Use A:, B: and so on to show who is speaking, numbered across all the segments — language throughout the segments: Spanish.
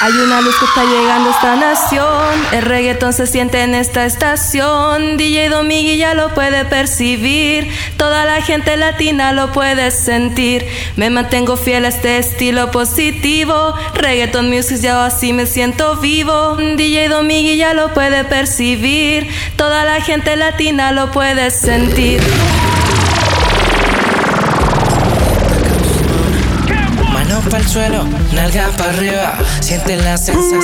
A: Hay una luz que está llegando a esta nación. El reggaetón se siente en esta estación. DJ Domigui ya lo puede percibir. Toda la gente latina lo puede sentir. Me mantengo fiel a este estilo positivo. Reggaeton music ya así me siento vivo. DJ Domigui ya lo puede percibir. Toda la gente latina lo puede sentir.
B: Para el suelo, nalga para arriba, siente la sensación.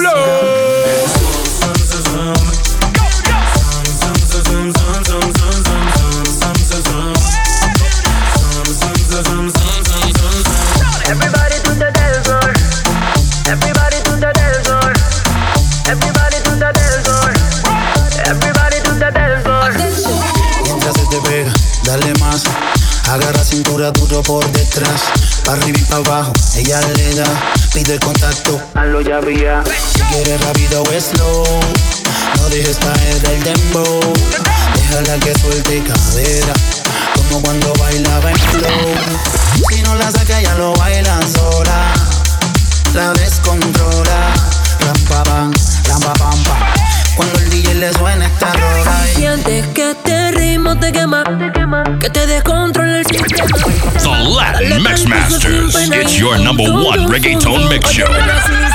C: Everybody to the dance floor. Everybody to the dance floor. Everybody to the dance floor. Everybody to the dance floor.
D: Mientras se te pega, dale más. Agarra cintura duro por detrás, pa' arriba y pa' abajo, ella le da, pide contacto, hazlo ya vía. Si quieres rápido o slow, no dejes caer el dembow. Déjala que suelte cadera, como cuando bailaba en flow. Si no la saca ya lo bailan sola, la descontrola. Rampa pam, rampa pam pam. Cuando el DJ le suena esta rola.
E: Sientes que este ritmo te quema, que te descontrola
F: your number one reggaeton mix show.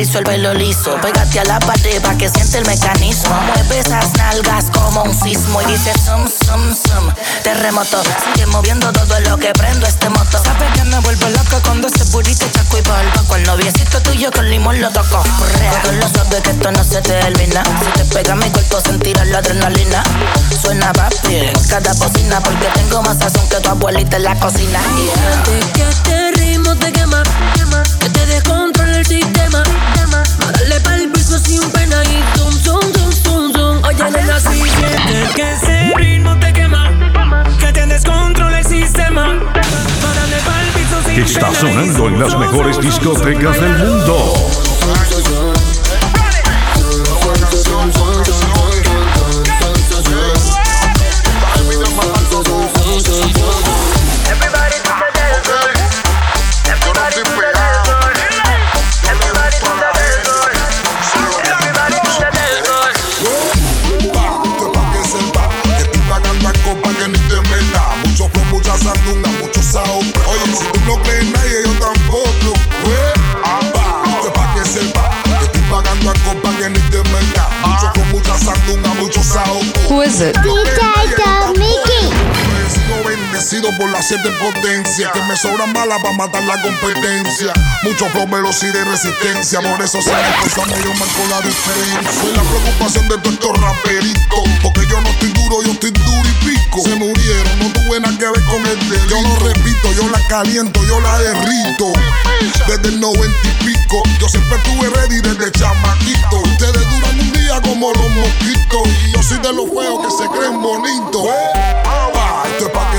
B: Rizo el pelo liso. Pégate a la pared pa' que siente el mecanismo. Mueve esas nalgas como un sismo y dice sum, sum, sum. Terremoto, sigue moviendo todo lo que prendo este moto. Sabes que me vuelvo loca cuando ese burrito chaco y polvo. Con noviecito tuyo con limón lo toco. Todos lo sabes que esto no se termina. Si te pega mi cuerpo sentirás la adrenalina. Suena papi en cada bocina porque tengo más sazón que tu abuelita en la cocina.
E: Sientes que este ritmo te quema, que te descontrola el sistema. Dale pa'l piso sin pena y zum, zum, zum, zum, zum. Oye, nena, si sientes que ese ritmo te quema, que te descontrola el sistema. Dale pa'l piso sin
F: Está sonando en las mejores discotecas del mundo.
G: Bendecido por la siete potencia. Que me sobran balas para matar la competencia. Mucho flow, velocidad y resistencia. Por eso se me esforzamos yo marco la diferencia. Soy la preocupación de todos estos raperitos. Porque yo no estoy duro, yo estoy duro y pico. Se murieron, no tuve nada que ver con el delito. Yo lo repito, yo la caliento, yo la derrito. Desde el noventa y pico Yo siempre estuve ready desde chamaquito. Ustedes duran un día como los mosquitos. Y yo soy de los feos que se creen bonitos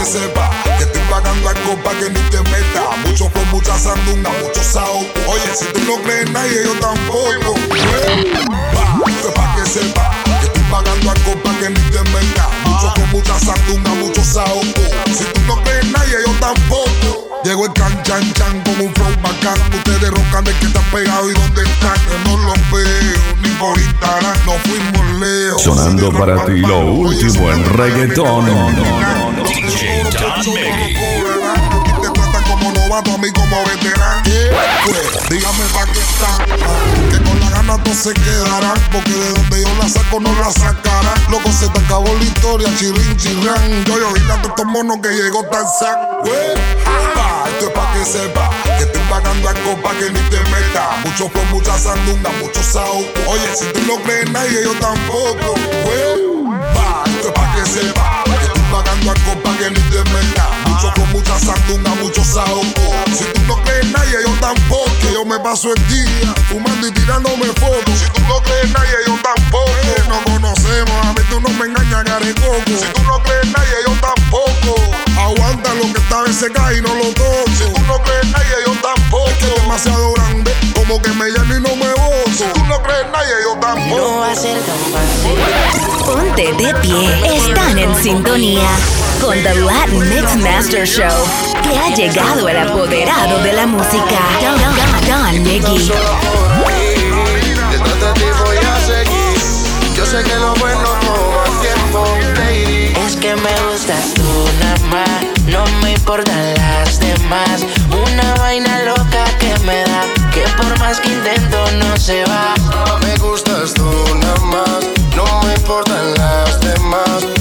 G: que sepa que estoy pagando a copa que ni te meta. Mucho flow, mucha sandunga, mucho sao. Oye, si tú no crees en nadie, yo tampoco. Es pa' que sepa que estoy pagando a copa que ni te meta. Mucho flow, mucha sandunga, mucho sao. Si tú no crees en nadie, yo tampoco. Llegó el can chan chan con un flow bacán. Ustedes roncan de que están pegados y dónde están. Yo no los veo ni por Instagram. No fuimos lejos.
F: Sonando para ti lo último en reggaetón.
G: Dígame pa' qué está. Que con la gana todos se quedarán. Porque de donde yo la saco no la sacarán. Loco, se te acabó la historia, chirrin, chirrán. Yo, yo, y estos monos que llegó tan sac. Esto es pa' que sepa. Que estoy pagando a copa que ni te meta. Mucho flow, mucha sandunga, mucho sao. Oye, si tú no crees nadie, yo tampoco. Esto es pa' que sepa. Que estoy pagando que ni te meta. Mucho flow, mucha sandunga, mucho sao. Si tú no crees en nadie, yo tampoco. Yo me paso el día fumando y tirándome fotos. Si tú no crees en nadie, yo tampoco. No conocemos, a mí tú no me engañas, carecoco. Si tú no crees en nadie, yo tampoco. Aguanta lo que esta vez se cae y no lo toco. Si tú no crees en nadie, yo tampoco. Es que es demasiado grande, como que me lleno y no me boto. Si tú no crees en nadie, yo tampoco.
H: No va a ser tan fácil.
I: Ponte de pie. Están en sintonía con The Latin Mix Master Show, que ha llegado el apoderado de la música. Don, Don, Don Miggy.
J: Detrás de ti voy a seguir. Yo sé que lo bueno toma tiempo, lady.
H: Es que me gustas tú nada más, no me importan las demás. Una vaina loca que me da, que por más que intento no se va.
J: Me gustas tú nada más, no me importan las demás.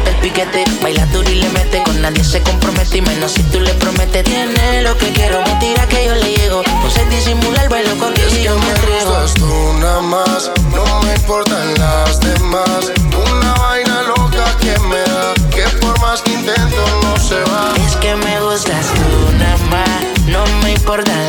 H: piquete, baila duro y le mete. Con nadie se compromete y menos si tú le prometes. Tiene lo que quiero, me tira que yo le llego. No sé disimular, bailo contigo
J: Es
H: y
J: que
H: yo me
J: gustas tú nada más, no me importan las demás. Una vaina loca que me da, que por más que intento no se va.
H: Es que me gustas tú nada más, no me importan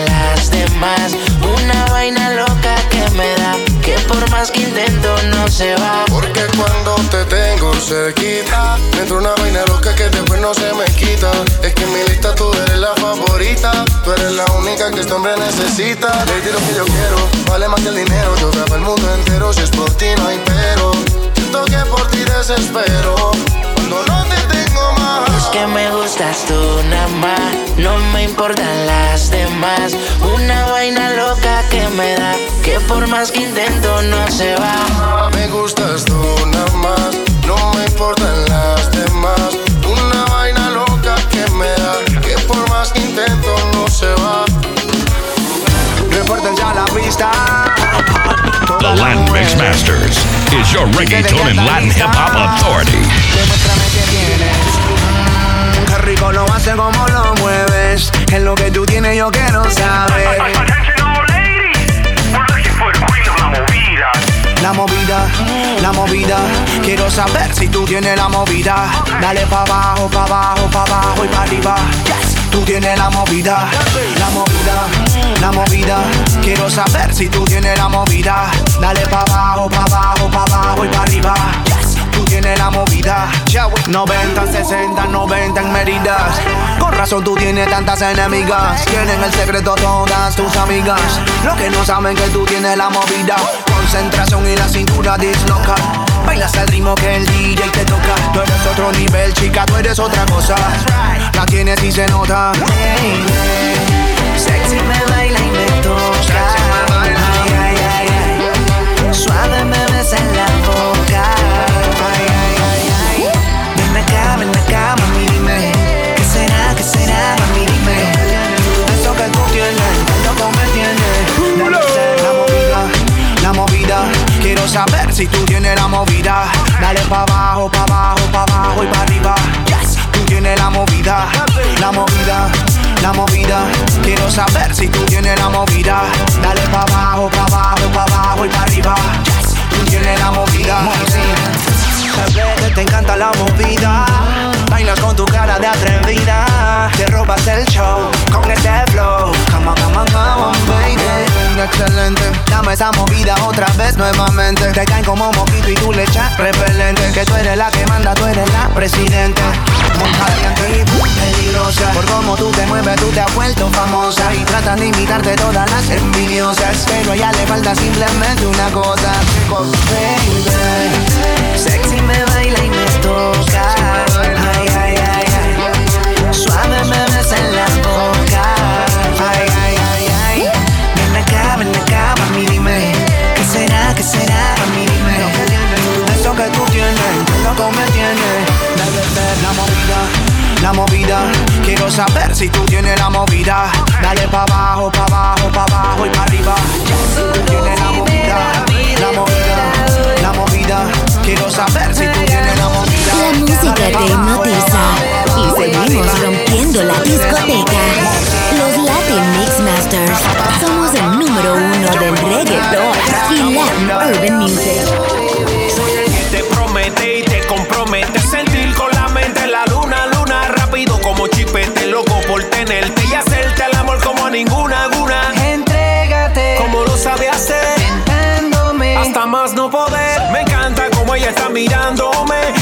H: por más que intento no se va.
J: Porque cuando te tengo cerquita, me entra una vaina loca que después no se me quita. Es que en mi lista tú eres la favorita, tú eres la única que este hombre necesita. Le di lo que yo quiero, vale más que el dinero. Yo grabo el mundo entero, si es por ti no hay pero. Siento que por ti desespero, cuando no te.
H: Es que me gustas tú nada más, no me importan las demás. Una vaina loca que me da, que por más que intento no se va.
J: Me gustas tú nada más, no me importan las demás. Una vaina loca que me da, que por más que intento no se va.
K: Reporten ya la pista.
F: The Latin Mix Masters is your reggaeton and Latin hip hop authority.
K: Rico lo hace como lo mueves. Es lo que tú tienes, yo quiero saber. La movida, la movida. Quiero saber si tú tienes la movida. Dale pa' abajo, pa' abajo, pa' abajo y pa' arriba. Yes. Tú tienes la movida, la movida, la movida. Quiero saber si tú tienes la movida. Dale pa' abajo, pa' abajo, pa' abajo y pa' arriba. Tienes la movida. 90, 60, 90 en medidas. Con razón tú tienes tantas enemigas. Tienen el secreto todas tus amigas. Lo que no saben que tú tienes la movida. Concentración y la cintura disloca. Bailas al ritmo que el DJ te toca. Tú eres otro nivel, chica, tú eres otra cosa. La tienes y se nota.
H: Sexy me baila y me
K: si tú tienes la movida. Dale pa' abajo, pa' abajo, pa' abajo y pa' arriba. Yes, tú tienes la movida, la movida, la movida. Quiero saber si tú tienes la movida. Dale pa' abajo, pa' abajo, pa' abajo y pa' arriba. Yes, tú tienes la movida. Bebé, te encanta la movida. Bailas con tu cara de atrevida. Te robas el show con este flow. Come on, come on, come on, baby. Excelente. Dame esa movida otra vez nuevamente. Te caen como moquito y tú le echas repelente. Que tú eres la que manda, tú eres la presidente. Muy caliente y boom, te digo mueve tú te has vuelto famosa Y tratan de imitarte todas las envidiosas Pero a ella le falta simplemente una cosa Baby, sexy me baila y me si tú tienes la movida Dale pa' abajo, pa' abajo, pa' abajo y pa' arriba. Si tú tienes la movida, la movida, la movida. Quiero saber si tú tienes la movida.
L: La música te hipnotiza y seguimos rompiendo la discoteca. Los Latin Mix Masters somos el número uno del reggaeton y Latin Urban Music.
M: te promete y te compromete ella está mirándome.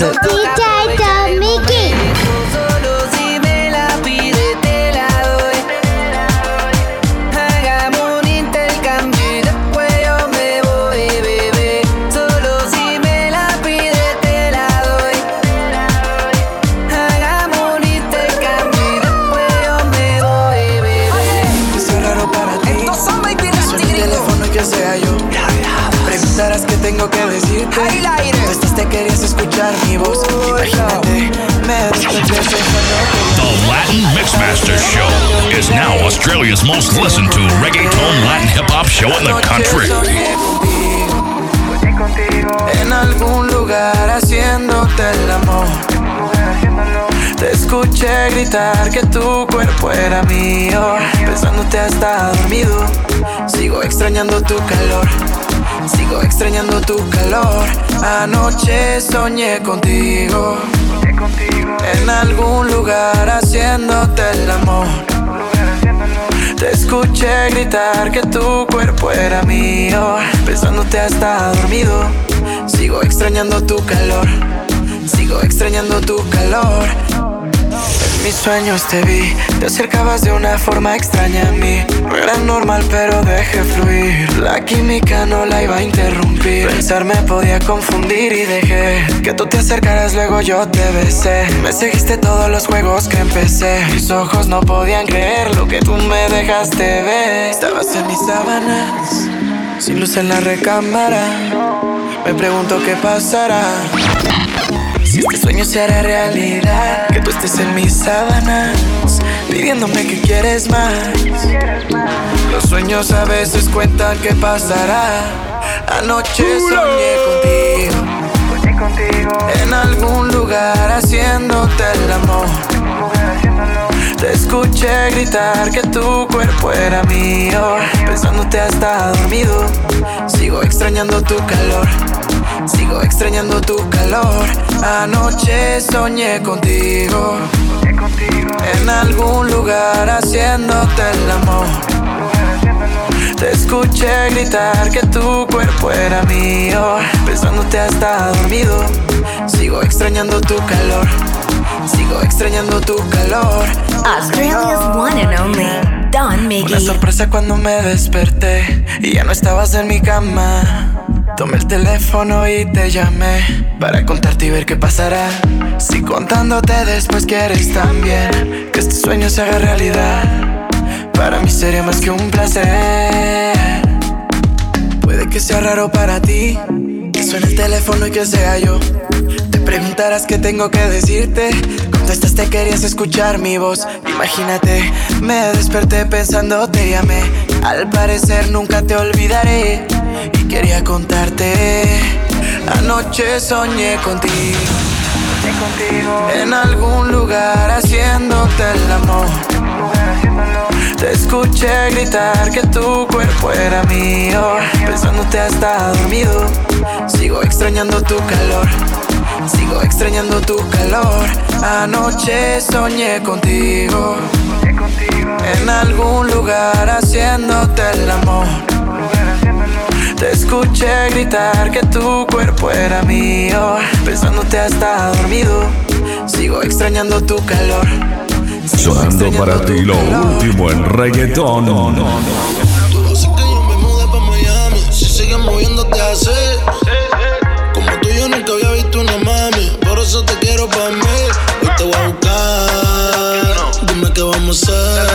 N: music is
O: now Australia's most listened to reggaeton Latin hip hop show in the country.
P: En algún lugar haciéndote el amor. Te escuché gritar que tu cuerpo era mío. Pensándote hasta dormido. Sigo extrañando tu calor. Sigo extrañando tu calor. Anoche soñé contigo. En algún lugar haciéndote el amor. Te escuché gritar que tu cuerpo era mío. Pensándote hasta dormido. Sigo extrañando tu calor. Sigo extrañando tu calor. Mis sueños te vi, te acercabas de una forma extraña a mí. No era normal, pero dejé fluir. La química no la iba a interrumpir. Pensar me podía confundir y dejé que tú te acercaras, luego yo te besé. Me seguiste todos los juegos que empecé. Mis ojos no podían creer lo que tú me dejaste ver. Estabas en mis sábanas, sin luz en la recámara. Me pregunto qué pasará. Si este sueño se hará realidad, que tú estés en mis sábanas, pidiéndome que quieres más. Los sueños a veces cuentan qué pasará. Anoche soñé contigo. En algún lugar haciéndote el amor. Te escuché gritar que tu cuerpo era mío. Pensándote hasta dormido. Sigo extrañando tu calor. Sigo extrañando tu calor. Anoche soñé contigo. En algún lugar haciéndote el amor. Te escuché gritar que tu cuerpo era mío. Pensándote hasta dormido. Sigo extrañando tu calor. Sigo extrañando tu calor.
L: Australia's one and only, Don
P: Una
L: Miggy.
P: sorpresa cuando me desperté y ya no estabas en mi cama. Tomé el teléfono y te llamé para contarte y ver qué pasará. Si contándote después quieres también que este sueño se haga realidad. Para mí sería más que un placer. Puede que sea raro para ti que suene el teléfono y que sea yo. Te preguntarás qué tengo que decirte. Contestaste, querías escuchar mi voz. Imagínate, me desperté pensando, te llamé. Al parecer nunca te olvidaré. Y quería contarte. Anoche soñé contigo. En algún lugar haciéndote el amor. Te escuché gritar que tu cuerpo era mío. Pensándote hasta dormido. Sigo extrañando tu calor. Sigo extrañando tu calor. Anoche soñé contigo. En algún lugar haciéndote el amor. Te escuché gritar que tu cuerpo era mío. Pensándote hasta dormido. Sigo extrañando tu calor. Sigo
F: Sonando para ti lo
P: calor.
F: último en reggaetón.
Q: Así que yo me mudé pa' Miami. Si sigues moviéndote así. Como tú yo nunca había visto una mami. Por eso te quiero pa' mí. Hoy te voy a buscar. Dime qué vamos a hacer.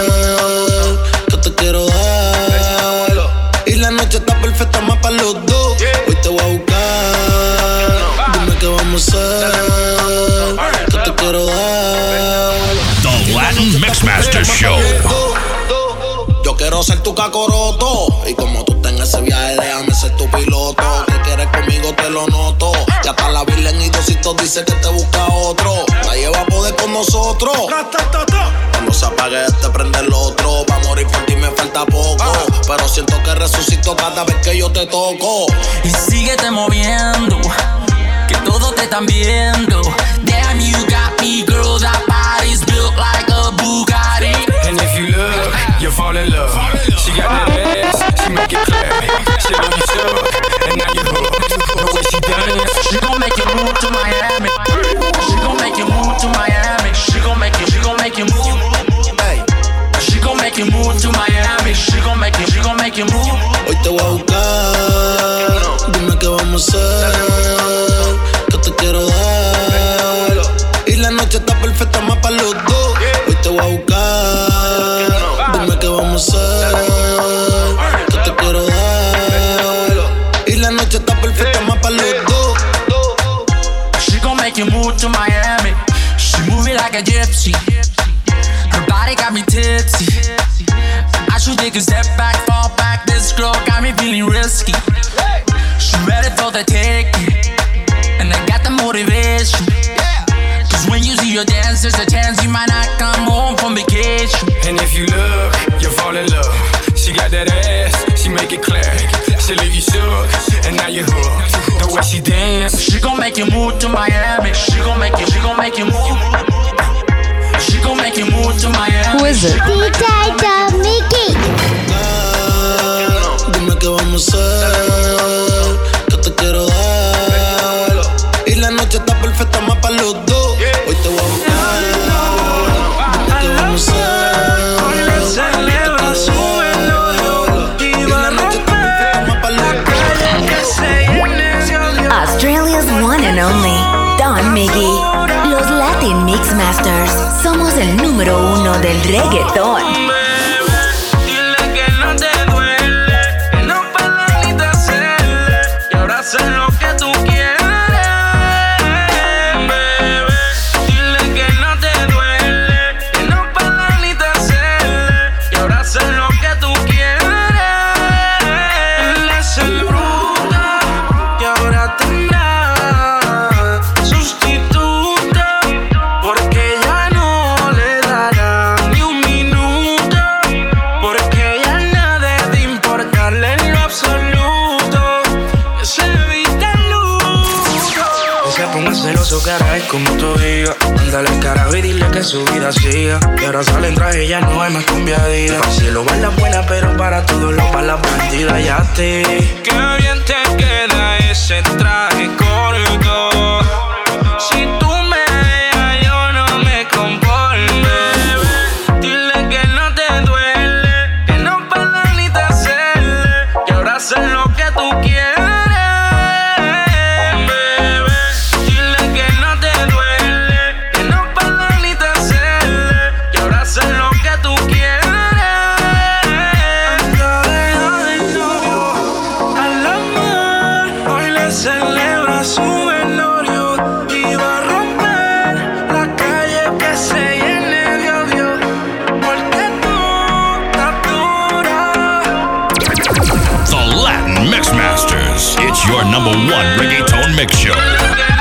Q: Ser tu cacoroto. Y como tú tengas ese viaje, déjame ser tu piloto. Que quieres conmigo, te lo noto. Ya está la Virgen y Dosito dice que te busca otro. La lleva a poder con nosotros. Cuando se apague este, prende el otro. Pa' morir por ti me falta poco. Pero siento que resucito cada vez que yo te toco.
R: Y síguete moviendo, que todos te están viendo.
Q: Y noche está perfecta más para los dos.
R: She gon' make you move to Miami. She moving like a gypsy. Her body got me tipsy. I should take a step back, fall back. This girl got me feeling risky. She ready for the taking, and I got the motivation. Cause when you see your dance, there's a chance you might not come home from vacation.
K: and if you look, you fall in love. She got that ass, she make it clear. She leave you shook, and now you hooked. The way she dance,
R: She gon' make you move to Miami. She gon' make you, she gon' make you move. She gon' make you move to Miami.
S: Who is it?
T: DJ Mickey.
Q: Dime qué vamos a hacer.
I: Del reggaetón. parte. Your number one reggaeton mix show.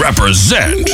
I: Represent